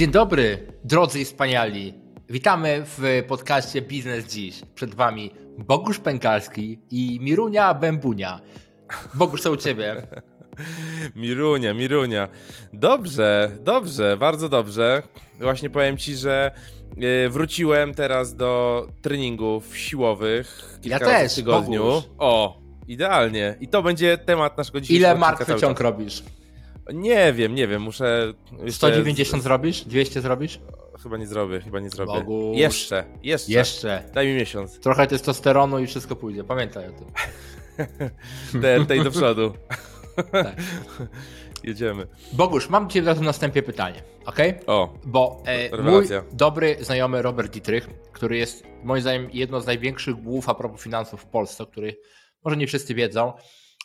Dzień dobry, drodzy i wspaniali. Witamy w podcaście Biznes Dziś. Przed Wami Bogusz Pękalski i Mirunia Bębunia. Bogusz, co u Ciebie? Mirunia, Mirunia. Dobrze, dobrze, bardzo dobrze. Właśnie powiem Ci, że e, wróciłem teraz do treningów siłowych. Ja też, w tygodniu. Bogusz. O, idealnie. I to będzie temat naszego dzisiejszego Ile martwy ciąg robisz? Nie wiem, nie wiem, muszę... jeszcze- 190 zrobisz? 200 zrobisz? Chyba nie zrobię, chyba nie zrobię. Bogusz. Jeszcze, jeszcze. Jeszcze. Daj mi miesiąc. Trochę testosteronu i wszystko pójdzie. Pamiętaj o tym. Tej do przodu. Tak. Jedziemy. Bogusz, mam Cię zatem na wstępie pytanie, ok? O, Bo e, mój dobry znajomy Robert Dietrich, który jest moim zdaniem jedną z największych głów a propos finansów w Polsce, o których może nie wszyscy wiedzą,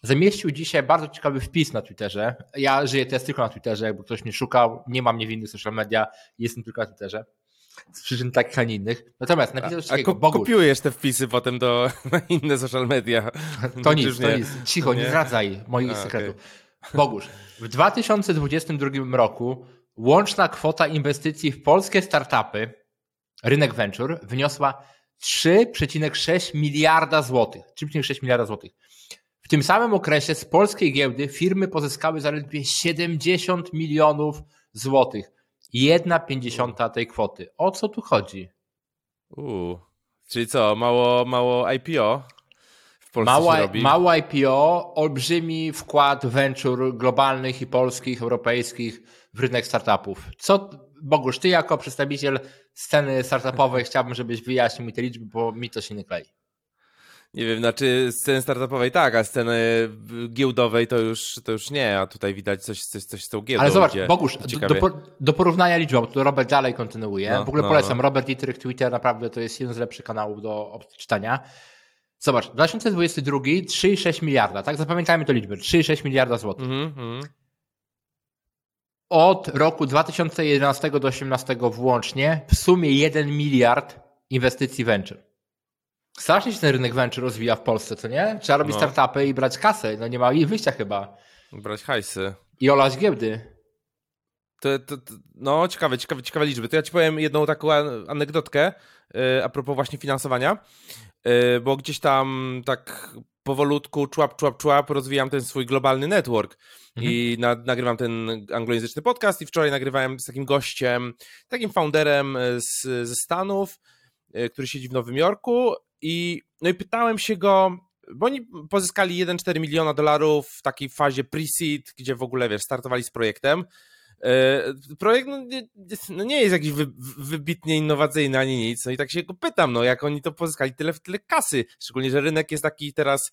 zamieścił dzisiaj bardzo ciekawy wpis na Twitterze. Ja żyję teraz tylko na Twitterze, jakby ktoś mnie szukał, nie mam mnie w innych social media, jestem tylko na Twitterze. Z przyczyn takich, a nie innych. Natomiast napisał coś a takiego, ko- kopiujesz te wpisy potem do na inne social media. to nic, to nic. Cicho, nie, Nie? zdradzaj moich A, sekretów. Bogusz, w 2022 roku łączna kwota inwestycji w polskie startupy, rynek venture, wyniosła 3,6 miliarda złotych. 3,6 miliarda złotych. W tym samym okresie z polskiej giełdy firmy pozyskały zaledwie 70 milionów złotych. Jedna pięćdziesiąta tej kwoty. O co tu chodzi? Uuu. Czyli co, mało, mało IPO Mała, mało IPO, olbrzymi wkład venture globalnych i polskich, europejskich w rynek startupów. Co, Bogusz, ty jako przedstawiciel sceny startupowej chciałbym, żebyś wyjaśnił mi te liczby, bo mi to się nie klei. Nie wiem, znaczy sceny startupowej tak, a sceny giełdowej to już, to już nie, a tutaj widać coś, coś, coś z tą giełdą. Ale zobacz, gdzie Bogusz, do, do, do porównania liczb, bo tu Robert dalej kontynuuje. No, w ogóle no, polecam, no. Robert Dietrich Twitter, naprawdę to jest jeden z lepszych kanałów do czytania. Zobacz, 2022 3,6 miliarda, tak? Zapamiętajmy to liczbę, 3,6 miliarda złotych. Mhm, mhm. od roku 2011 do 2018 włącznie w sumie 1 miliard inwestycji venture. Strasznie się ten rynek venture rozwija w Polsce, co nie? Trzeba robić No. startupy i brać kasę. No nie ma jej wyjścia chyba. Brać hajsy. I olać giełdy. To, to, to, no, ciekawe, ciekawe, ciekawe liczby. To ja ci powiem jedną taką an- anegdotkę yy, a propos właśnie finansowania, yy, bo gdzieś tam tak powolutku, człap, człap, człap rozwijam ten swój globalny network i na, nagrywam ten anglojęzyczny podcast i wczoraj nagrywałem z takim gościem, takim founderem y, z, ze Stanów, yy, który siedzi w Nowym Jorku i, no i pytałem się go, bo oni pozyskali 1,4 miliona dolarów w takiej fazie pre-seed, gdzie w ogóle, wiesz, startowali z projektem. E, Projekt no, nie, no nie jest jakiś wy, wybitnie innowacyjny ani nic. No i tak się go pytam, no jak oni to pozyskali tyle, tyle kasy. Szczególnie, że rynek jest taki teraz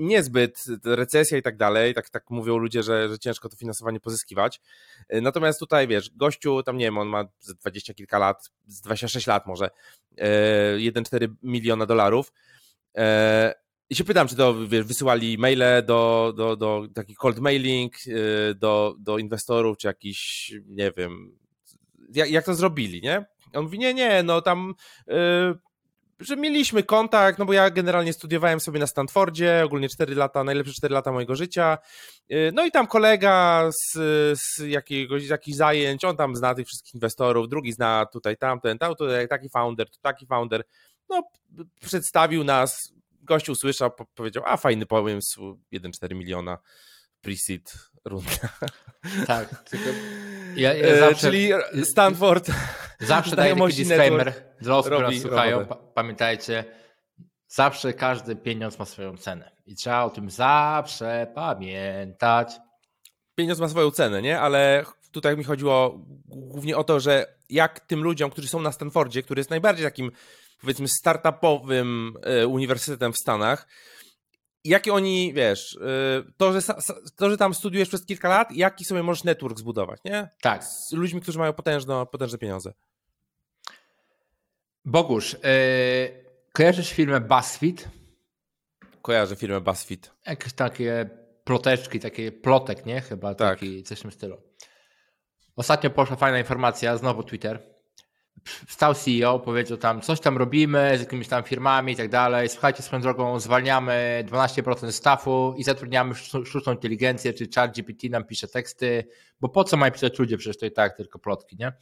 niezbyt, recesja i tak dalej. Tak, tak mówią ludzie, że, że ciężko to finansowanie pozyskiwać. E, Natomiast tutaj wiesz, gościu tam nie wiem, on ma ze 20 kilka lat, z 26 lat może, e, 1,4 miliona dolarów. E, I się pytam, czy to wiesz, wysyłali maile do, do, do taki cold mailing do, do inwestorów, czy jakiś, nie wiem, jak, jak to zrobili, nie? On mówi, nie, nie, no tam, że mieliśmy kontakt, no bo ja generalnie studiowałem sobie na Stanfordzie, ogólnie 4 lata, najlepsze 4 lata mojego życia, y, no i tam kolega z, z jakiegoś, z jakichś zajęć, on tam zna tych wszystkich inwestorów, drugi zna tutaj tamten, tam, tutaj taki founder, tu taki founder, no przedstawił nas, gość usłyszał, po- powiedział, a fajny pomysł, 1,4 miliona pre-seed runda. Tak. Tylko ja, ja E, zawsze, Czyli Stanford zawsze daję taki disclaimer dla osób, które nas słuchają. pamiętajcie, zawsze każdy pieniądz ma swoją cenę. I trzeba o tym zawsze pamiętać. pieniądz ma swoją cenę, nie? Ale tutaj mi chodziło głównie o to, że jak tym ludziom, którzy są na Stanfordzie, który jest najbardziej takim, powiedzmy, startupowym e, uniwersytetem w Stanach, jakie oni, wiesz, e, to że, to, że tam studiujesz przez kilka lat, jaki sobie możesz network zbudować, nie? Tak. Z ludźmi, którzy mają potężne, potężne pieniądze. Bogusz, yy, kojarzysz filmę BuzzFeed? Kojarzę firmę BuzzFeed. Jakieś takie ploteczki, takie plotek, nie? Chyba Tak. taki, coś w tym stylu. Ostatnio poszła fajna informacja, znowu Twitter. Wstał CEO, powiedział tam, coś tam robimy z jakimiś tam firmami i tak dalej. Słuchajcie, swoją drogą zwalniamy 12% staffu i zatrudniamy sztuczną inteligencję, czy chat GPT nam pisze teksty, bo po co mają pisać ludzie, przecież to i tak tylko plotki, nie?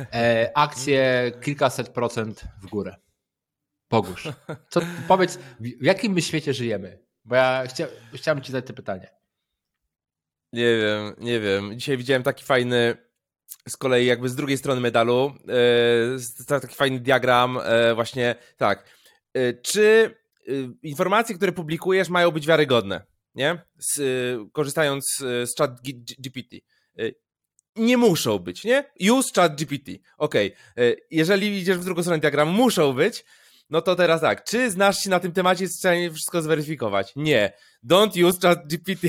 E, akcje kilkaset procent w górę. Pogórz. Co, powiedz, w jakim my świecie żyjemy? Bo ja chcia, chciałem ci zadać to pytanie. Nie wiem, nie wiem. Dzisiaj widziałem taki fajny, z kolei jakby z drugiej strony medalu, yy, taki fajny diagram, yy, właśnie tak. Yy, czy informacje, które publikujesz mają być wiarygodne, nie? Z, korzystając z chat GPT nie muszą być, nie? Use chat GPT. Okay. jeżeli idziesz w drugą stronę diagramu, muszą być, no to teraz tak, czy znasz się na tym temacie, jest w stanie wszystko zweryfikować? Nie. Don't use chat GPT.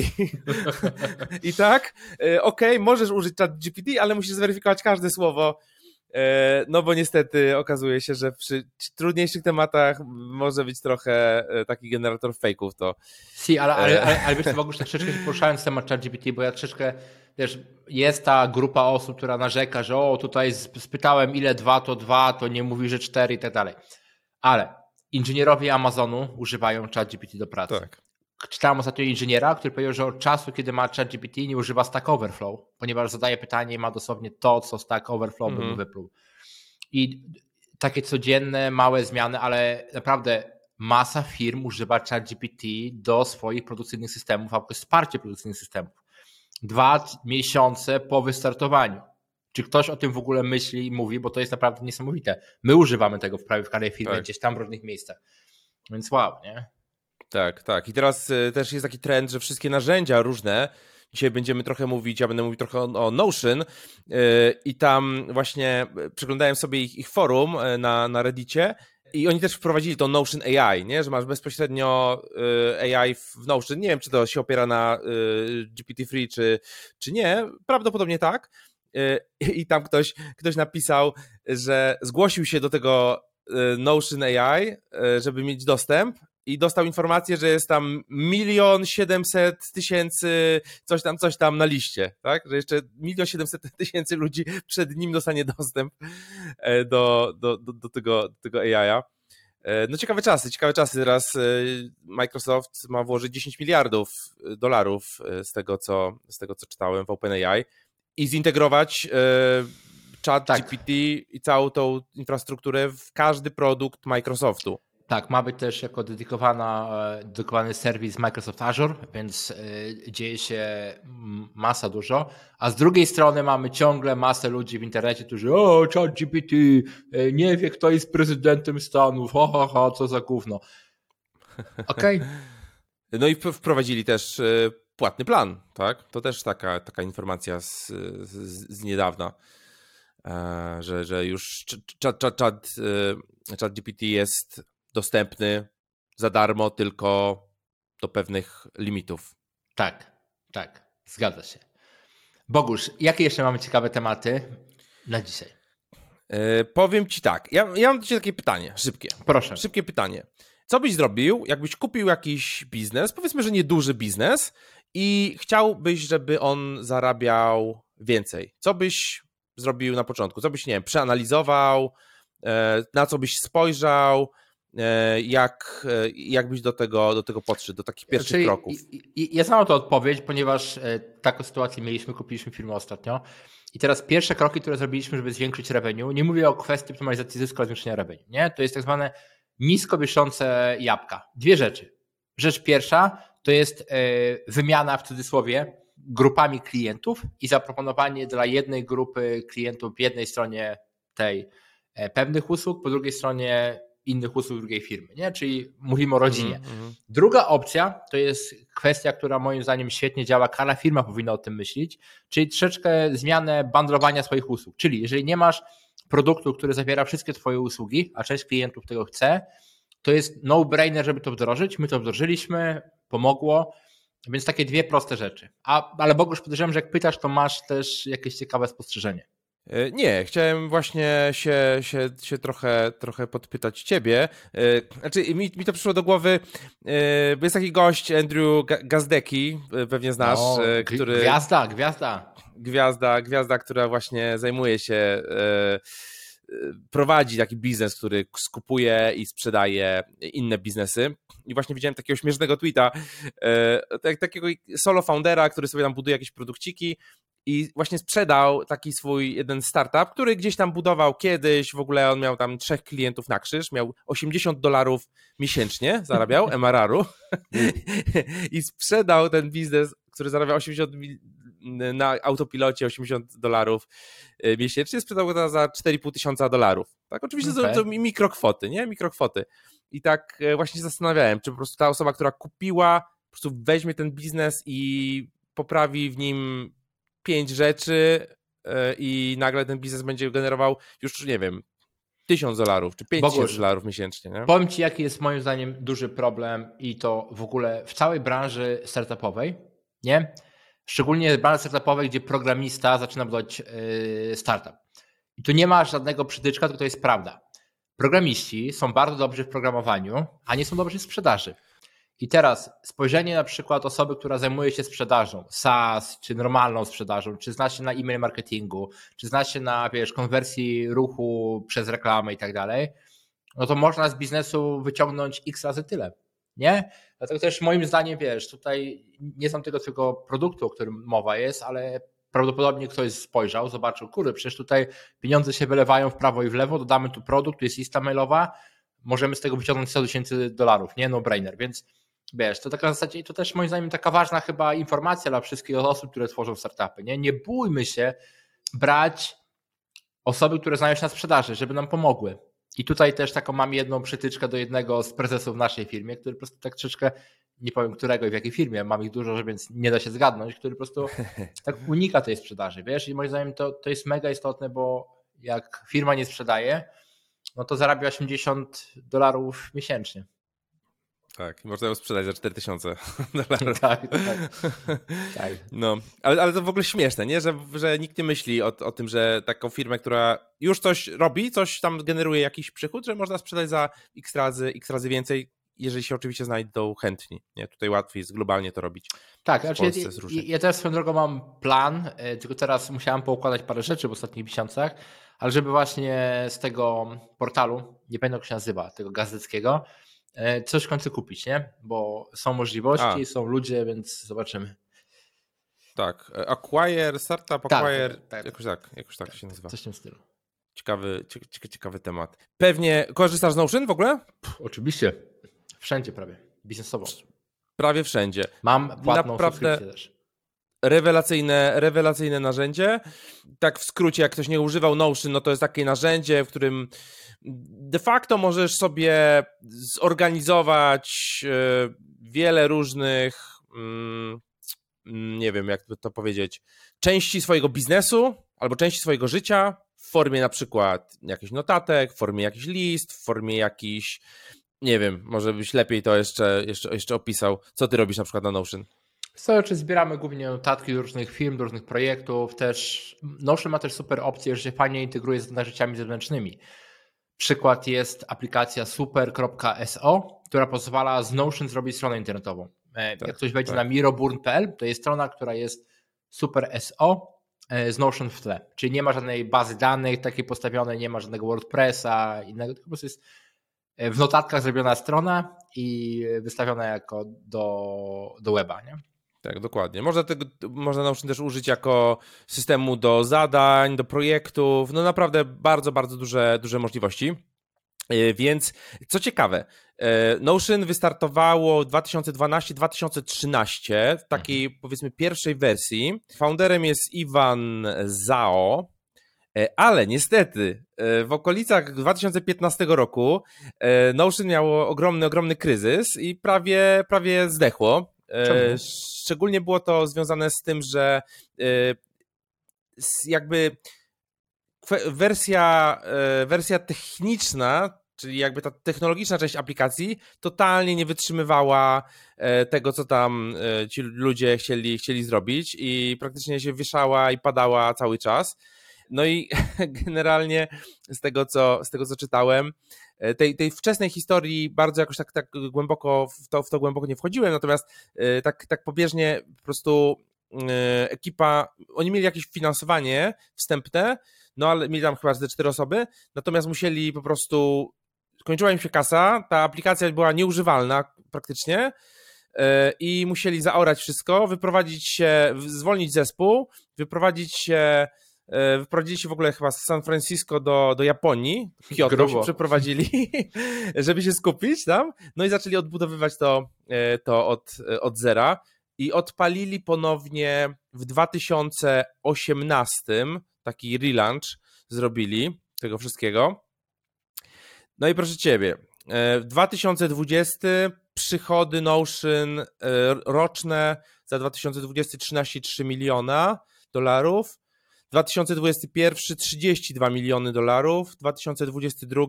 I tak, e, okej, okay, możesz użyć chat GPT, ale musisz zweryfikować każde słowo, e, no bo niestety okazuje się, że przy trudniejszych tematach może być trochę e, taki generator fejków to. Si, ale, ale, ale, ale wiesz co, Bogusz, troszeczkę poruszając temat ChatGPT, bo ja troszeczkę, wiesz, jest ta grupa osób, która narzeka, że o, tutaj spytałem ile dwa to dwa, to nie mówi, że cztery i tak dalej. Ale inżynierowie Amazonu używają ChatGPT do pracy. Tak. Czytałem ostatnio inżyniera, który powiedział, że od czasu, kiedy ma ChatGPT, nie używa Stack Overflow, ponieważ zadaje pytanie i ma dosłownie to, co Stack Overflow mm. by mu mhm. wypluł. I takie codzienne, małe zmiany, ale naprawdę masa firm używa ChatGPT do swoich produkcyjnych systemów, albo wsparcie produkcyjnych systemów. Dwa miesiące po wystartowaniu. Czy ktoś o tym w ogóle myśli i mówi, bo to jest naprawdę niesamowite. My używamy tego w prawie w każdej firmie, tak. gdzieś tam w różnych miejscach. Więc wow, nie? Tak, tak. I teraz y, też jest taki trend, że wszystkie narzędzia różne, dzisiaj będziemy trochę mówić, ja będę mówił trochę o, Notion y, i tam właśnie y, przeglądałem sobie ich, ich forum na, na Reddicie i oni też wprowadzili to Notion AI, nie? że masz bezpośrednio AI w Notion. Nie wiem, czy to się opiera na GPT-3, czy, czy nie. Prawdopodobnie tak. I tam ktoś, ktoś napisał, że zgłosił się do tego Notion AI, żeby mieć dostęp i dostał informację, że jest tam milion siedemset tysięcy coś tam, coś tam na liście, tak? Że jeszcze milion siedemset tysięcy ludzi przed nim dostanie dostęp e, do, do, do, do tego, do tego AI-a. E, no ciekawe czasy, ciekawe czasy. Teraz e, Microsoft ma włożyć 10 miliardów dolarów z tego, co, z tego, co czytałem w OpenAI i zintegrować chat tak. GPT i całą tą infrastrukturę w każdy produkt Microsoftu. Tak, ma być też jako dedykowana, e, dedykowany serwis Microsoft Azure, więc e, dzieje się masa dużo. A z drugiej strony mamy ciągle masę ludzi w internecie, którzy o, chat GPT, e, nie wie kto jest prezydentem Stanów, ha, ha, ha, co za gówno. Okej. Okay. No i wprowadzili też płatny plan, tak? To też taka, taka informacja z, z, z niedawna, że, że już chat, chat, chat, chat GPT jest dostępny za darmo, tylko do pewnych limitów. Tak, tak, zgadza się. Bogusz, jakie jeszcze mamy ciekawe tematy na dzisiaj? Yy, powiem ci tak, ja, ja mam dzisiaj takie pytanie, szybkie. Proszę. Szybkie pytanie. Co byś zrobił, jakbyś kupił jakiś biznes, powiedzmy, że nieduży biznes i chciałbyś, żeby on zarabiał więcej? Co byś zrobił na początku? Co byś, nie wiem, przeanalizował, e, na co byś spojrzał, E, jak, e, jak byś do tego, do tego podszedł, do takich pierwszych Czyli kroków? Ja znam to odpowiedź, ponieważ taką sytuację mieliśmy, kupiliśmy firmę ostatnio i teraz pierwsze kroki, które zrobiliśmy, żeby zwiększyć revenue, nie mówię o kwestii optymalizacji zysku, ale zwiększenia revenue, nie? To jest tak zwane nisko wiszące jabłka. Dwie rzeczy. Rzecz pierwsza to jest wymiana w cudzysłowie grupami klientów i zaproponowanie dla jednej grupy klientów w jednej stronie tej pewnych usług, po drugiej stronie innych usług drugiej firmy, nie? czyli mówimy o rodzinie. Mm, mm. Druga opcja to jest kwestia, która moim zdaniem świetnie działa, każda firma powinna o tym myśleć, czyli troszeczkę zmianę bandlowania swoich usług. Czyli jeżeli nie masz produktu, który zawiera wszystkie Twoje usługi, a część klientów tego chce, to jest no-brainer, żeby to wdrożyć. My to wdrożyliśmy, pomogło, więc takie dwie proste rzeczy. A, ale Bogusz, podejrzewam, że jak pytasz, to masz też jakieś ciekawe spostrzeżenie. E, nie, chciałem właśnie się, się, się trochę, trochę podpytać ciebie. E, znaczy, mi, mi to przyszło do głowy, e, bo jest taki gość, Andrew Gazdecki, pewnie znasz, no, który... Gwiazda, gwiazda. Gwiazda, gwiazda, która właśnie zajmuje się prowadzi taki biznes, który skupuje i sprzedaje inne biznesy. I właśnie widziałem takiego śmiesznego tweeta, tak, takiego solo foundera, który sobie tam buduje jakieś produkciki i właśnie sprzedał taki swój jeden startup, który gdzieś tam budował kiedyś, w ogóle on miał tam trzech klientów na krzyż, miał 80 dolarów miesięcznie, zarabiał MRR-u i sprzedał ten biznes, który zarabiał 80 na autopilocie 80 dolarów e, miesięcznie, sprzedał go za 4,5 tysiąca dolarów. Tak, oczywiście okay. to, to mikrokwoty, nie? Mikrokwoty. I tak e, właśnie się zastanawiałem, czy po prostu ta osoba, która kupiła, po prostu weźmie ten biznes i poprawi w nim pięć rzeczy e, i nagle ten biznes będzie generował już, nie wiem, tysiąc dolarów czy pięć tysięcy dolarów miesięcznie. Nie? Powiem Ci, jaki jest moim zdaniem duży problem i to w ogóle w całej branży startupowej, nie? Szczególnie branży startupowej, gdzie programista zaczyna budować yy, startup. I tu nie ma żadnego przytyczka, tylko to jest prawda. Programiści są bardzo dobrzy w programowaniu, a nie są dobrzy w sprzedaży. I teraz spojrzenie na przykład osoby, która zajmuje się sprzedażą, SaaS, czy normalną sprzedażą, czy zna się na e-mail marketingu, czy zna się na wiesz, konwersji ruchu przez reklamę i tak dalej, no to można z biznesu wyciągnąć x razy tyle. Nie? Dlatego też moim zdaniem, wiesz, tutaj nie znam tego twojego produktu, o którym mowa jest, ale prawdopodobnie ktoś spojrzał, zobaczył, kurde, przecież tutaj pieniądze się wylewają w prawo i w lewo, dodamy tu produkt, tu jest lista mailowa, możemy z tego wyciągnąć 100 tysięcy dolarów, nie? No brainer, więc Wiesz, to taka w zasadzie, to też moim zdaniem taka ważna chyba informacja dla wszystkich osób, które tworzą startupy. Nie, nie bójmy się brać osoby, które znają się na sprzedaży, żeby nam pomogły. I tutaj też taką mam jedną przytyczkę do jednego z prezesów w naszej firmie, który po prostu tak troszeczkę, nie powiem którego i w jakiej firmie, mam ich dużo, więc nie da się zgadnąć, który po prostu tak unika tej sprzedaży, wiesz, i moim zdaniem to, to jest mega istotne, bo jak firma nie sprzedaje, no to zarabia 80 dolarów miesięcznie. Tak, można ją sprzedać za 4000 dolarów. Tak, tak. tak. No, ale, ale to w ogóle śmieszne, nie? Że, że nikt nie myśli o, o tym, że taką firmę, która już coś robi, coś tam generuje jakiś przychód, że można sprzedać za x razy, x razy więcej, jeżeli się oczywiście znajdą chętni. Nie? Tutaj łatwiej jest globalnie to robić. Tak, znaczy ja, ja, ja też swoją drogą mam plan, e, tylko teraz musiałem poukładać parę rzeczy w ostatnich miesiącach, ale żeby właśnie z tego portalu, nie pamiętam jak się nazywa, tego gazeteckiego, E, coś w końcu kupić, nie? Bo są możliwości, A. są ludzie, więc zobaczymy. Tak, e, Acquire, Startup tak, Acquire, tak, tak, jakoś tak, jakoś tak, tak się nazywa. Coś w tym stylu. Ciekawy, ciekawy, ciekawy temat. Pewnie korzystasz z Notion w ogóle? Puh, oczywiście. Wszędzie prawie. Biznesowo. Prawie wszędzie. Mam płatną Naprawdę też. Rewelacyjne, rewelacyjne narzędzie. Tak w skrócie, jak ktoś nie używał Notion, no to jest takie narzędzie, w którym de facto możesz sobie zorganizować e, wiele różnych, mm, nie wiem jak to powiedzieć, części swojego biznesu albo części swojego życia w formie na przykład jakichś notatek, w formie jakichś list, w formie jakichś, nie wiem, może byś lepiej to jeszcze, jeszcze, jeszcze opisał. Co ty robisz na przykład na Notion? Co, czy zbieramy głównie notatki do różnych firm, do różnych projektów. Też Notion ma też super opcję, że się fajnie integruje z narzędziami zewnętrznymi. Przykład jest aplikacja super.so, która pozwala z Notion zrobić stronę internetową. E, tak, Jak ktoś wejdzie tak. na miroburn.pl, to jest strona, która jest super SO e, z Notion w tle. Czyli nie ma żadnej bazy danych takiej postawionej, nie ma żadnego WordPressa, innego, tylko po prostu jest e, w notatkach zrobiona strona i wystawiona jako do, do weba. Nie? Tak, dokładnie. Można, tego, można Notion też użyć jako systemu do zadań, do projektów. No naprawdę bardzo, bardzo duże, duże możliwości. E, więc co ciekawe, e, Notion wystartowało 2012-2013 w takiej mhm. powiedzmy pierwszej wersji. Founderem jest Iwan Zao, e, ale niestety w okolicach 2015 roku Notion miało ogromny, ogromny kryzys i prawie, prawie zdechło. Czemu? Szczególnie było to związane z tym, że e, jakby wersja, e, wersja techniczna, czyli jakby ta technologiczna część aplikacji, totalnie nie wytrzymywała e, tego, co tam ci ludzie chcieli, chcieli zrobić i praktycznie się wieszała i padała cały czas. No i generalnie z tego, co, z tego, co czytałem, E, tej, tej wczesnej historii bardzo jakoś tak, tak głęboko w to, w to głęboko nie wchodziłem, natomiast e, tak, tak pobieżnie po prostu e, ekipa, oni mieli jakieś finansowanie wstępne, no ale mieli tam chyba ze cztery osoby, natomiast musieli po prostu, kończyła im się kasa, ta aplikacja była nieużywalna praktycznie i musieli zaorać wszystko, wyprowadzić się, zwolnić zespół, wyprowadzić się wyprowadzili się w ogóle chyba z San Francisco do, do Japonii, Kyoto Grubo. się przeprowadzili, żeby się skupić tam, no i zaczęli odbudowywać to, e, to od, od zera i odpalili ponownie w 2018 taki relaunch zrobili tego wszystkiego. No i proszę ciebie, e, w 2020 przychody Notion e, roczne za 2020 13,3 miliona dolarów, 2021 32 miliony dolarów, 2022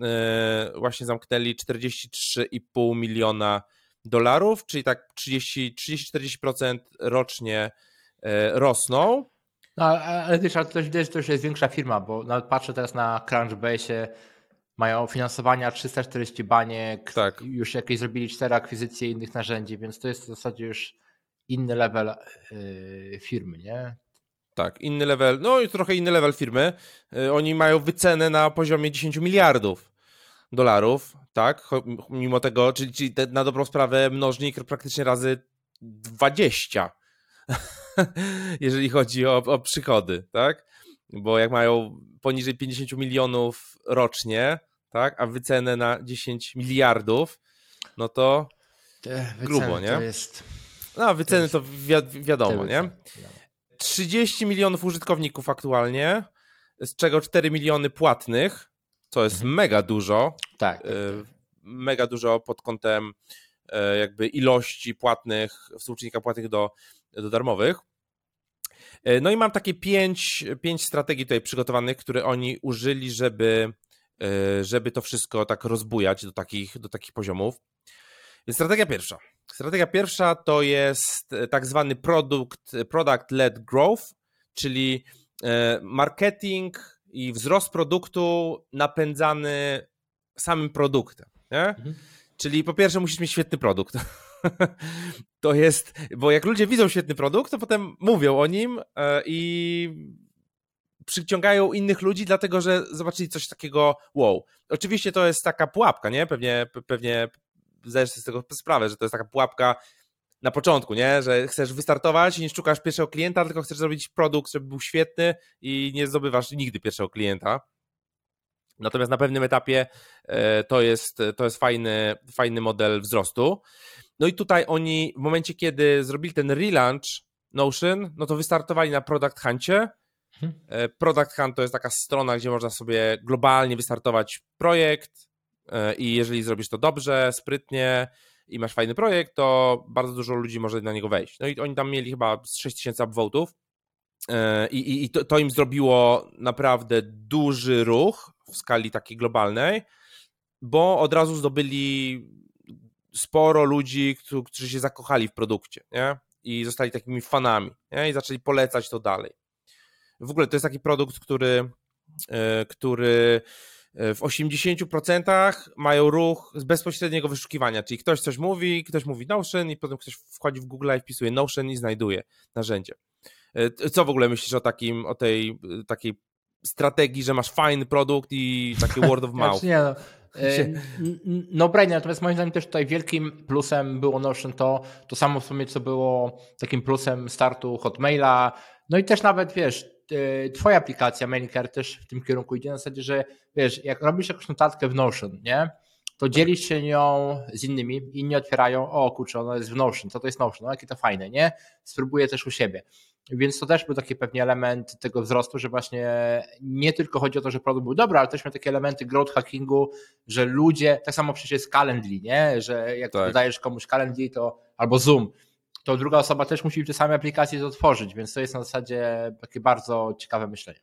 e, właśnie zamknęli 43,5 miliona dolarów, czyli tak 30-40% rocznie rosną. No, ale ale to widać, że to już jest większa firma, bo nawet patrzę teraz na Crunchbase, mają finansowania 340 baniek, tak. już jakieś zrobili cztery akwizycje innych narzędzi, więc to jest w zasadzie już inny level yy, firmy, nie? Tak, inny level, no i trochę inny level firmy. Yy, oni mają wycenę na poziomie 10 miliardów dolarów, tak? Mimo tego, czyli, czyli na dobrą sprawę mnożnik praktycznie razy 20. jeżeli chodzi o, o przychody, tak? Bo jak mają poniżej 50 milionów rocznie, tak, a wycenę na 10 miliardów, no to grubo, nie? To jest... No, wyceny to, wi wiadomo, nie? 30 milionów użytkowników aktualnie, z czego 4 miliony płatnych, co jest mhm. mega dużo. Tak, tak, e, tak. Mega dużo pod kątem e, jakby ilości płatnych, współczynnika płatnych do do darmowych. E, no i mam takie pięć, pięć strategii tutaj przygotowanych, które oni użyli, żeby, żeby to wszystko tak rozbujać do takich, do takich poziomów. Więc strategia pierwsza. Strategia pierwsza to jest e, tak zwany product, product-led growth, czyli marketing i wzrost produktu napędzany samym produktem. Mhm. Czyli po pierwsze musisz mieć świetny produkt. to jest, bo jak ludzie widzą świetny produkt, to potem mówią o nim e, i przyciągają innych ludzi, dlatego że zobaczyli coś takiego wow. Oczywiście to jest taka pułapka, nie? Pewnie, pewnie zdajesz sobie z tego sprawę, że to jest taka pułapka na początku, nie? Że chcesz wystartować i nie szukasz pierwszego klienta, tylko chcesz zrobić produkt, żeby był świetny i nie zdobywasz nigdy pierwszego klienta. Natomiast na pewnym etapie e, to jest, to jest fajny, fajny model wzrostu. No i tutaj oni w momencie, kiedy zrobili ten relaunch Notion, no to wystartowali na Product Huncie. Mhm. E, Product Hunt to jest taka strona, gdzie można sobie globalnie wystartować projekt i jeżeli zrobisz to dobrze, sprytnie i masz fajny projekt, to bardzo dużo ludzi może na niego wejść. No i oni tam mieli chyba 6000 upvotów i, i, i to, to im zrobiło naprawdę duży ruch w skali takiej globalnej, bo od razu zdobyli sporo ludzi, którzy się zakochali w produkcie, nie? I zostali takimi fanami, nie? I zaczęli polecać to dalej. W ogóle to jest taki produkt, który, e, który e, w 80% mają ruch z bezpośredniego wyszukiwania, czyli ktoś coś mówi, ktoś mówi Notion i potem ktoś wchodzi w Google i wpisuje Notion i znajduje narzędzie. E, co w ogóle myślisz o takim, o tej takiej strategii, że masz fajny produkt i takie word of znaczy mouth? nie, no. E, no brainer, natomiast moim zdaniem też tutaj wielkim plusem było Notion to, to samo w sumie, co było takim plusem startu Hotmaila, no i też nawet, wiesz, e, twoja aplikacja Mailcare też w tym kierunku idzie na zasadzie, że wiesz, jak robisz jakąś notatkę w Notion, nie? to dzielisz się nią z innymi, inni otwierają, o kurczę, ona jest w Notion, to to jest Notion, no jakie to fajne, nie? Spróbuję też u siebie. Więc to też był taki pewnie element tego wzrostu, że właśnie nie tylko chodzi o to, że produkt był dobry, ale też miał takie elementy growth hackingu, że ludzie, tak samo przecież jest Calendly, nie? Że jak tak. dodajesz komuś Calendly to, albo Zoom, to druga osoba też musi samej aplikacji to otworzyć, więc to jest na zasadzie takie bardzo ciekawe myślenie.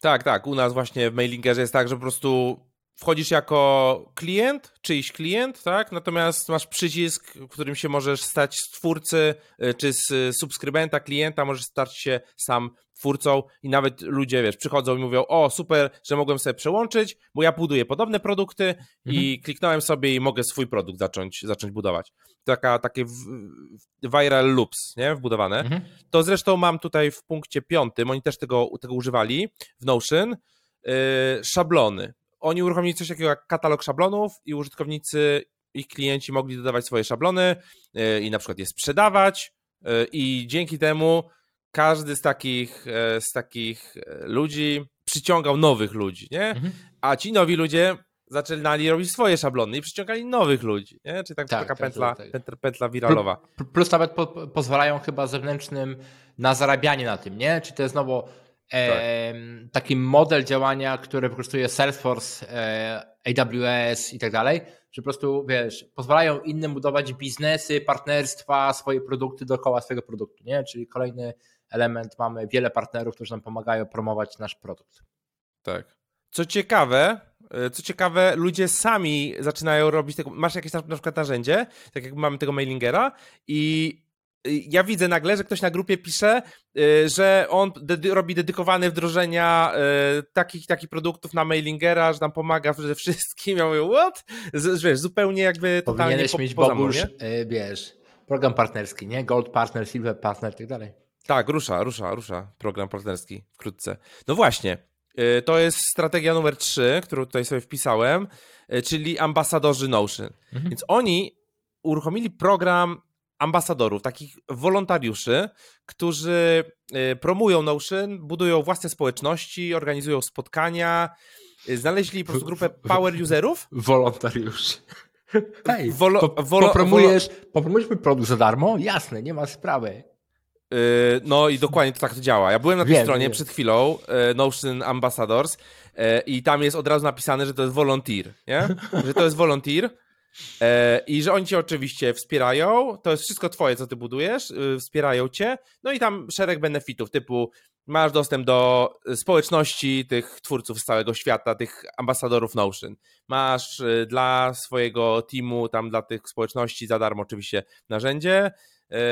Tak, tak. U nas właśnie w Mailingerze jest tak, że po prostu wchodzisz jako klient, czyjś klient, tak? Natomiast masz przycisk, w którym się możesz stać z twórcy, y, czy z subskrybenta, klienta, możesz stać się sam twórcą i nawet ludzie, wiesz, przychodzą i mówią, o super, że mogłem sobie przełączyć, bo ja buduję podobne produkty mhm. i kliknąłem sobie i mogę swój produkt zacząć, zacząć budować. Taka, takie viral loops, nie, wbudowane. Mhm. To zresztą mam tutaj w punkcie piątym, oni też tego, tego używali w Notion, yy, szablony. Oni uruchomili coś takiego jak katalog szablonów i użytkownicy, ich klienci mogli dodawać swoje szablony yy, i na przykład je sprzedawać yy, i dzięki temu każdy z takich, e, z takich e, ludzi przyciągał nowych ludzi, nie? Mhm. A ci nowi ludzie zaczynali robić swoje szablony i przyciągali nowych ludzi, nie? Czyli tak, tak taka tak, pętla, tak, tak. pętla wiralowa. Plus nawet po, pozwalają chyba zewnętrznym na zarabianie na tym, nie? Czy to jest znowu e, taki model działania, który wykorzystuje Salesforce, e, AWS i tak dalej, że po prostu, wiesz, pozwalają innym budować biznesy, partnerstwa, swoje produkty dookoła swojego produktu, nie? Czyli kolejny element, mamy wiele partnerów, którzy nam pomagają promować nasz produkt. Tak. Co ciekawe, e, co ciekawe, ludzie sami zaczynają robić tego. Masz jakieś na przykład narzędzie, tak jak mamy tego mailingera, i ja widzę nagle, że ktoś na grupie pisze, e, że on dedy robi dedykowane wdrożenia e, takich takich produktów na mailingera, że nam pomaga ze wszystkim. Ja mówię, what? Z, wiesz, zupełnie jakby totalnie Powinieneś po, mieć Bogusz, wiesz, program partnerski, nie? Gold partner, silver partner i tak dalej. Tak, rusza, rusza, rusza program partnerski wkrótce. No właśnie, y, to jest strategia numer 3, którą tutaj sobie wpisałem, y, czyli ambasadorzy Notion. Mhm. Więc oni uruchomili program ambasadorów, takich wolontariuszy, którzy y, promują Notion, budują własne społeczności, organizują spotkania, znaleźli po prostu grupę power userów. Wolontariuszy. Hej, Wolo, wolo, popromujesz, popromujesz mój produkt za darmo? Jasne, nie ma sprawy. Yy, no i dokładnie to tak to działa. Ja byłem na tej wiem, stronie wiem. przed chwilą, yy, Notion Ambassadors, yy, i tam jest od razu napisane, że to jest volunteer, nie? Że to jest volunteer i że oni cię oczywiście wspierają, to jest wszystko twoje, co ty budujesz, wspierają cię, no i tam szereg benefitów, typu masz dostęp do społeczności tych twórców z całego świata, tych ambasadorów Notion. Masz dla swojego teamu, tam dla tych społeczności za darmo oczywiście narzędzie,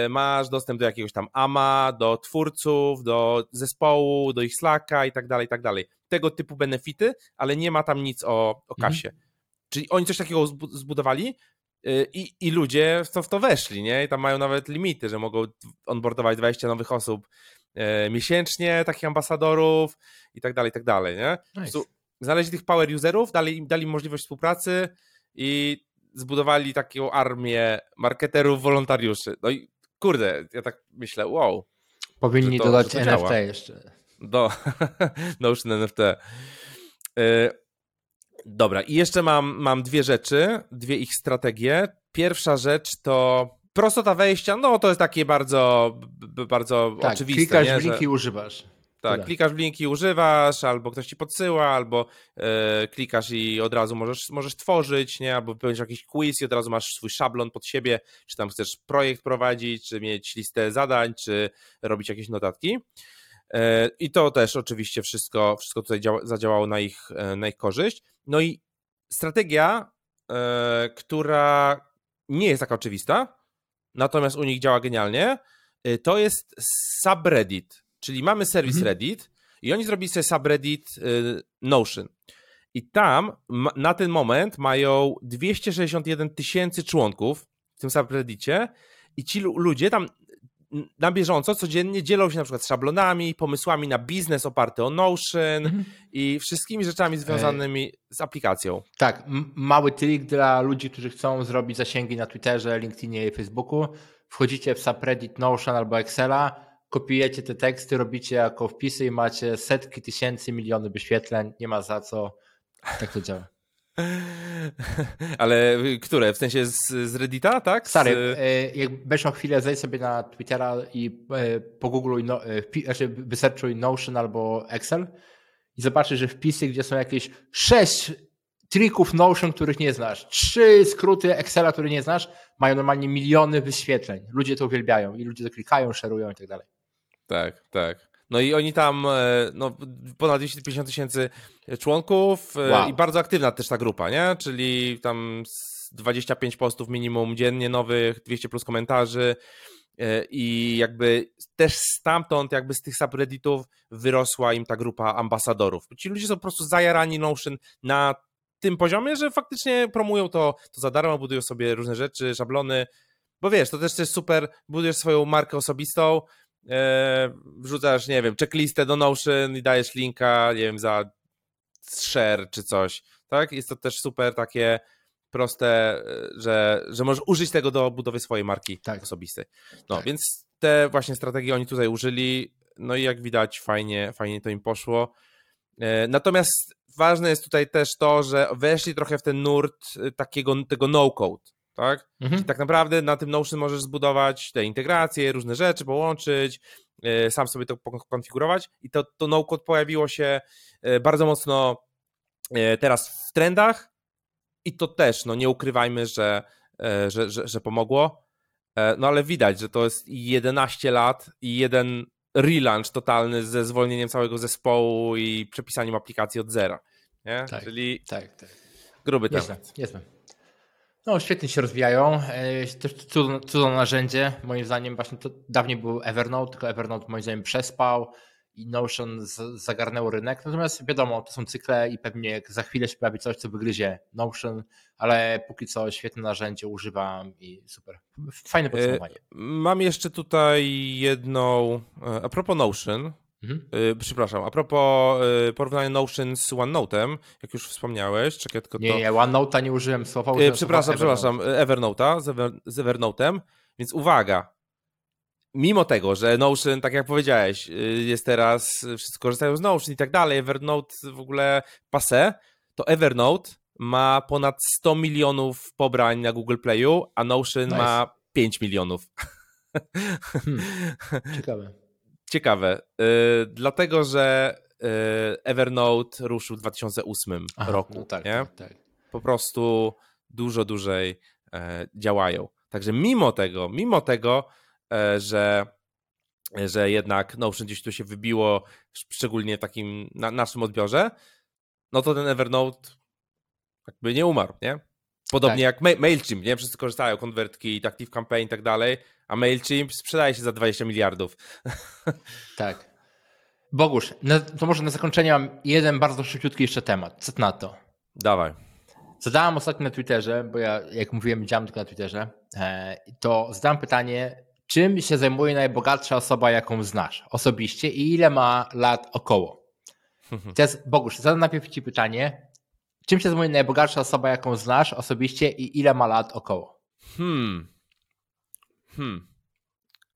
masz dostęp do jakiegoś tam AMA, do twórców, do zespołu, do ich Slacka i tak dalej, i tak dalej. Tego typu benefity, ale nie ma tam nic o, o mhm. kasie. Mhm. Czyli oni coś takiego zbudowali e, i, i ludzie w to, w to weszli, nie? I tam mają nawet limity, że mogą onboardować 20 nowych osób e, miesięcznie, takich ambasadorów i tak dalej, i tak dalej, nie? Nice. Znaleźli tych power userów, dali, dali im możliwość współpracy i zbudowali taką armię marketerów, wolontariuszy. No i kurde, ja tak myślę, wow. Powinni to, dodać NFT działa. jeszcze. Do Notion NFT. Yy, dobra, i jeszcze mam, mam dwie rzeczy, dwie ich strategie. Pierwsza rzecz to prostota wejścia, no to jest takie bardzo, bardzo tak, oczywiste. Klikasz nie, w link że... i używasz. Tak, Tyle. klikasz w link i używasz, albo ktoś ci podsyła, albo e, klikasz i od razu możesz, możesz tworzyć, nie? Albo pełnisz jakiś quiz i od razu masz swój szablon pod siebie, czy tam chcesz projekt prowadzić, czy mieć listę zadań, czy robić jakieś notatki. E, I to też oczywiście wszystko, wszystko tutaj działa, zadziałało na ich, e, na ich korzyść. No i strategia, e, która nie jest taka oczywista, natomiast u nich działa genialnie, to jest subreddit Czyli mamy serwis mhm. Reddit i oni zrobili sobie subreddit y, Notion. I tam na ten moment mają 261 tysięcy członków w tym subreddicie i ci ludzie tam na bieżąco codziennie dzielą się na przykład szablonami, pomysłami na biznes oparty o Notion mhm. i wszystkimi rzeczami związanymi z aplikacją. Tak, mały trik dla ludzi, którzy chcą zrobić zasięgi na Twitterze, LinkedInie i Facebooku. Wchodzicie w subreddit Notion albo Excela, kopiujecie te teksty, robicie jako wpisy i macie setki tysięcy, miliony wyświetleń, nie ma za co. Tak to działa. Ale które? W sensie z, z Reddita, tak? Stary, z... jak będziesz chwilę, zejdź sobie na Twittera i e, pogoogluj, no, e, znaczy wystarczuj Notion albo Excel i zobaczysz, że wpisy, gdzie są jakieś sześć trików Notion, których nie znasz, trzy skróty Excela, które nie znasz, mają normalnie miliony wyświetleń. Ludzie to uwielbiają i ludzie to klikają, szerują i tak dalej. Tak, tak. No i oni tam, e, no, ponad 250 tysięcy członków e, wow. i bardzo aktywna też ta grupa, nie? Czyli tam 25 postów minimum dziennie nowych, 200 plus komentarzy E, I jakby też stamtąd, jakby z tych subredditów wyrosła im ta grupa ambasadorów. Ci ludzie są po prostu zajarani Notion na tym poziomie, że faktycznie promują to, to za darmo, budują sobie różne rzeczy, szablony, bo wiesz, to też jest super, budujesz swoją markę osobistą, wrzucasz, nie wiem, checklistę do Notion i dajesz linka, nie wiem, za share czy coś, tak? Jest to też super takie proste, e, że, że możesz użyć tego do budowy swojej marki tak. osobistej. No, tak. więc te właśnie strategie oni tutaj użyli, no i jak widać fajnie, fajnie to im poszło. E, natomiast ważne jest tutaj też to, że weszli trochę w ten nurt e, takiego tego no-code, tak? Mhm. Tak naprawdę na tym Notion możesz zbudować te integracje, różne rzeczy, połączyć, sam sobie to konfigurować i to, to no-code pojawiło się bardzo mocno teraz w trendach, i to też, no nie ukrywajmy, że, że, że, że pomogło. E, no ale widać, że to jest 11 lat i jeden relaunch totalny ze zwolnieniem całego zespołu i przepisaniem aplikacji od zera. Nie? Tak, Czyli tak, tak. gruby temat. Niezłe. No, świetnie się rozwijają. E, też cudowne narzędzie. Moim zdaniem właśnie to dawniej był Evernote, tylko Evernote moim zdaniem przespał i Notion zagarnęło rynek. Natomiast wiadomo, to są cykle i pewnie za chwilę się pojawi coś, co wygryzie Notion, ale póki co świetne narzędzie używam i super. Fajne e, podsumowanie. Mam jeszcze tutaj jedną, e, a propos Notion, Mhm. E, przepraszam, a propos porównania Notion z OneNote'em, jak już wspomniałeś, czekaj tylko Nie, to... nie, OneNote'a nie użyłem słowa, użyłem Przepraszam, słowa przepraszam, Evernote'a z, Ever, z Evernote'em, więc uwaga, mimo tego, że Notion, tak jak powiedziałeś, y, jest teraz, wszyscy korzystają z Notion i tak dalej, Evernote w ogóle passe, to Evernote ma ponad 100 milionów pobrań na Google Playu, a Notion nice. ma 5 milionów. Hmm. Ciekawe. Ciekawe. Y, dlatego, że y, Evernote ruszył w 2008 Aha, roku. No tak, nie? Tak, tak. Po prostu dużo dłużej e, działają. Także mimo tego, mimo tego E, że, że jednak Notion gdzieś tu się wybiło, szczególnie w takim na, naszym odbiorze, no to ten Evernote jakby nie umarł, nie? Podobnie tak. jak MailChimp, nie? Wszyscy korzystają, konwertki, Active Campaign i tak dalej, a MailChimp sprzedaje się za 20 miliardów. Tak. Bogusz, to może na zakończenie mam jeden bardzo szybciutki jeszcze temat. Co na to? Dawaj. Zadałem ostatnio na Twitterze, bo ja, jak mówiłem, działam tylko na Twitterze, e, to zadałem pytanie, Czym się zajmuje najbogatsza osoba, jaką znasz osobiście i ile ma lat około? Teraz, Bogusz, zadam najpierw Ci pytanie. Czym się zajmuje najbogatsza osoba, jaką znasz osobiście i ile ma lat około? Hmm. Hmm.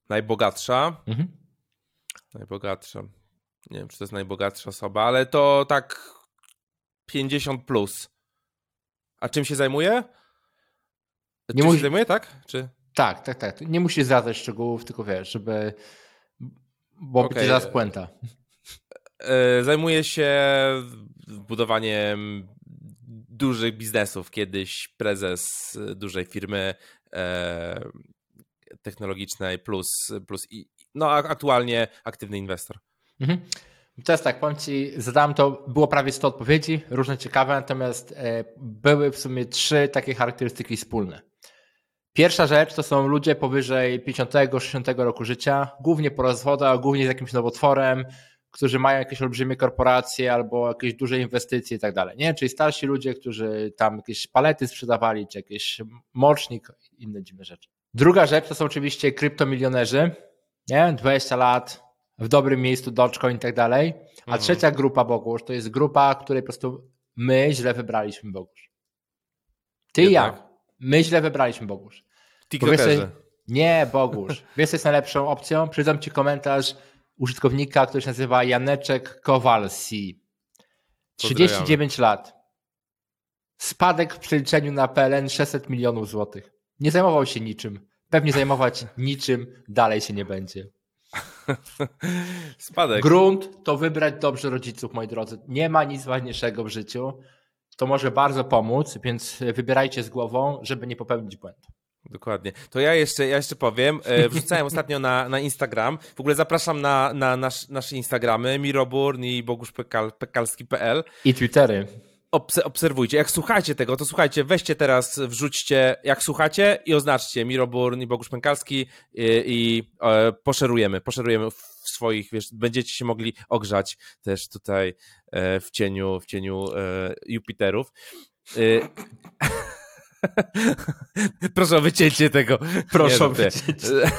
Najbogatsza? Mhm. Najbogatsza. Nie wiem, czy to jest najbogatsza osoba, ale to tak 50 plus. A czym się zajmuje? Nie czym się zajmuje, tak? Czy... Tak, tak, tak. Nie musisz zdradzać szczegółów, tylko wiesz, żeby. Bo okay. będzie zaraz puenta. E, zajmuję się budowaniem dużych biznesów. Kiedyś prezes dużej firmy e, technologicznej plus, plus i, no aktualnie aktywny inwestor. Mhm. Teraz tak, powiem Ci, zadałem to, było prawie 100 odpowiedzi, różne ciekawe, natomiast e, były w sumie trzy takie charakterystyki wspólne. Pierwsza rzecz to są ludzie powyżej 50-60 roku życia, głównie po rozwodach, głównie z jakimś nowotworem, którzy mają jakieś olbrzymie korporacje albo jakieś duże inwestycje i tak dalej. Nie? Czyli starsi ludzie, którzy tam jakieś palety sprzedawali, czy jakiś mocznik, inne dziwne rzeczy. Druga rzecz to są oczywiście kryptomilionerzy, nie? 20 lat, w dobrym miejscu, Dogecoin i tak dalej. A mhm. trzecia grupa Bogusz to jest grupa, której po prostu my źle wybraliśmy Bogusz. Ty i ja. My źle wybraliśmy Bogusz. TikTokerzy. Nie, Bogusz. Wiesz, co jest najlepszą opcją? Przydam ci komentarz użytkownika, który się nazywa Janeczek Kowalsi. 39 lat. Spadek w przeliczeniu na PLN 600 milionów złotych. Nie zajmował się niczym. Pewnie zajmować niczym dalej się nie będzie. Spadek. Grunt to wybrać dobrze rodziców, moi drodzy. Nie ma nic ważniejszego w życiu. To może bardzo pomóc, więc wybierajcie z głową, żeby nie popełnić błędu. Dokładnie. To ja jeszcze, ja jeszcze powiem. E, wrzucałem ostatnio na, na Instagram. W ogóle zapraszam na, na nasz, nasze Instagramy Miroburn i Bogusz Pekal, Pekalski.pl I Twittery. obserwujcie. Jak słuchacie tego, to słuchajcie, weźcie teraz, wrzućcie, jak słuchacie i oznaczcie Miroburn i Bogusz Pękalski i, i e, poszerujemy, poszerujemy w swoich, wiesz, będziecie się mogli ogrzać też tutaj e, w cieniu, w cieniu e, Jupiterów. Proszę o wycięcie tego. Proszę o wycięcie.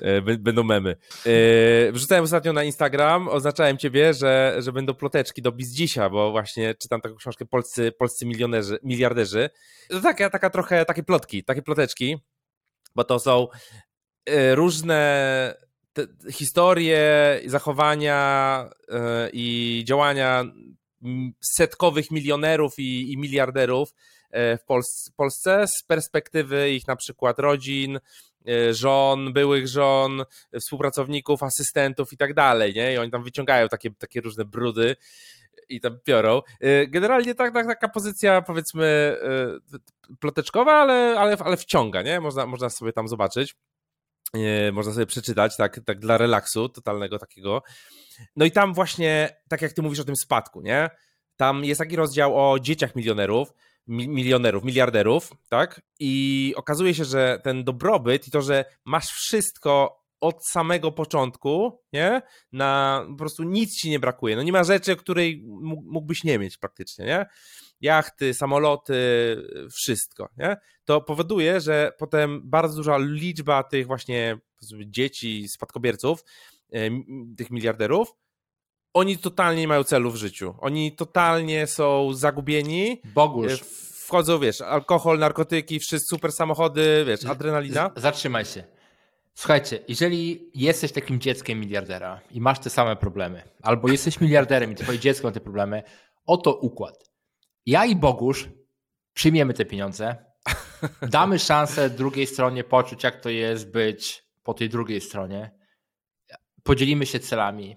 E, będą memy. E, wrzucałem ostatnio na Instagram, oznaczałem ciebie, że, że będą ploteczki do Bizdzisia, bo właśnie czytam taką książkę Polscy, polscy milionerzy, miliarderzy. To taka, taka trochę, takie plotki, takie ploteczki, bo to są e, różne historie, zachowania i działania setkowych milionerów i, i miliarderów w Polsce z perspektywy ich na przykład rodzin, E, żon, byłych żon, współpracowników, asystentów i tak dalej, nie? I oni tam wyciągają takie, takie różne brudy i tam biorą. E, generalnie tak, tak, taka pozycja powiedzmy e, ploteczkowa, ale, ale, ale wciąga, nie? Można, można sobie tam zobaczyć. Można sobie przeczytać, tak, tak dla relaksu totalnego takiego. No i tam właśnie, tak jak ty mówisz o tym spadku, nie? Tam jest taki rozdział o dzieciach milionerów, milionerów, miliarderów, tak? I okazuje się, że ten dobrobyt i to, że masz wszystko od samego początku, nie? Na po prostu nic ci nie brakuje. No nie ma rzeczy, której mógłbyś nie mieć praktycznie, nie? Jachty, samoloty, wszystko, nie? To powoduje, że potem bardzo duża liczba tych właśnie dzieci, spadkobierców, tych miliarderów, oni totalnie nie mają celu w życiu. Oni totalnie są zagubieni. Bogusz. E, wchodzą, wiesz, alkohol, narkotyki, wszystkie super samochody, wiesz, adrenalina. Zatrzymaj się. Słuchajcie, jeżeli jesteś takim dzieckiem miliardera i masz te same problemy, albo jesteś miliarderem i twoje dziecko ma te problemy, oto układ. Ja i Bogusz przyjmiemy te pieniądze, damy szansę drugiej stronie poczuć, jak to jest być po tej drugiej stronie, podzielimy się celami,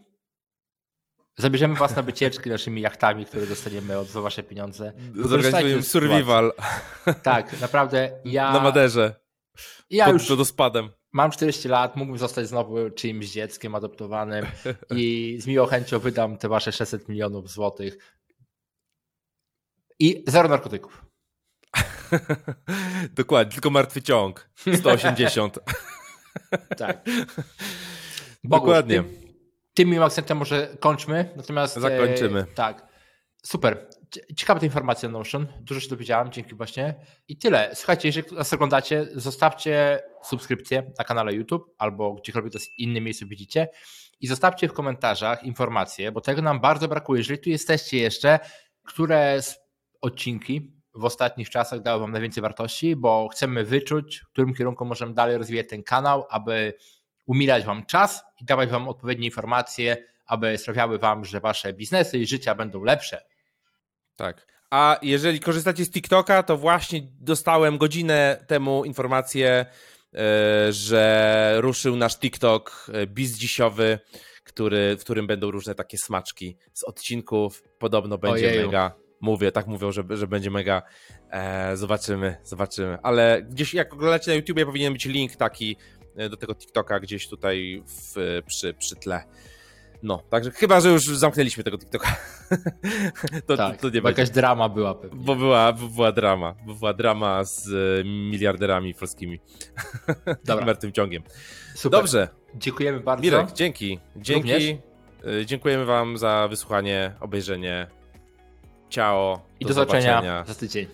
Zabierzemy was na wycieczki naszymi jachtami, które dostaniemy od, za wasze pieniądze. Zorganizujemy survival. Tak, naprawdę ja... Na Maderze. Ja pod, już... Pod spadem. Mam 40 lat, mógłbym zostać znowu czyimś dzieckiem adoptowanym i z miłą chęcią wydam te wasze 600 milionów złotych. I zero narkotyków. Dokładnie, tylko martwy ciąg. 180. tak. Dokładnie tym miłym akcentem może kończmy. Natomiast. Zakończymy. E, tak. Super. Ciekawa ta informacja Notion. Dużo się dowiedziałem, dzięki właśnie. I tyle. Słuchajcie, jeżeli nas oglądacie, zostawcie subskrypcję na kanale YouTube albo gdziekolwiek to inne miejsce widzicie i zostawcie w komentarzach informacje, bo tego nam bardzo brakuje. Jeżeli tu jesteście jeszcze, które odcinki w ostatnich czasach dały Wam najwięcej wartości, bo chcemy wyczuć, w którym kierunku możemy dalej rozwijać ten kanał, aby umilać Wam czas i dawać Wam odpowiednie informacje, aby sprawiały Wam, że Wasze biznesy i życia będą lepsze. Tak. A jeżeli korzystacie z TikToka, to właśnie dostałem godzinę temu informację, e, że ruszył nasz TikTok e, bizdzisiowy, który, w którym będą różne takie smaczki z odcinków. Podobno będzie Ojeju. mega. Mówię, tak mówią, że, że będzie mega. E, zobaczymy, zobaczymy. Ale gdzieś jak oglądacie na YouTubie powinien być link taki do tego TikToka gdzieś tutaj w, przy, przy tle. No, także chyba, że już zamknęliśmy tego TikToka. to, tak, to, to nie bo jakaś drama była pewnie. Bo była, bo była drama. Bo była drama z e, miliarderami polskimi. Dobra. Martwym ciągiem. Super. Dobrze. Dziękujemy bardzo. Mirek, dzięki. Dzięki. Również. E, dziękujemy wam za wysłuchanie, obejrzenie. Ciao. I do, do zobaczenia za tydzień.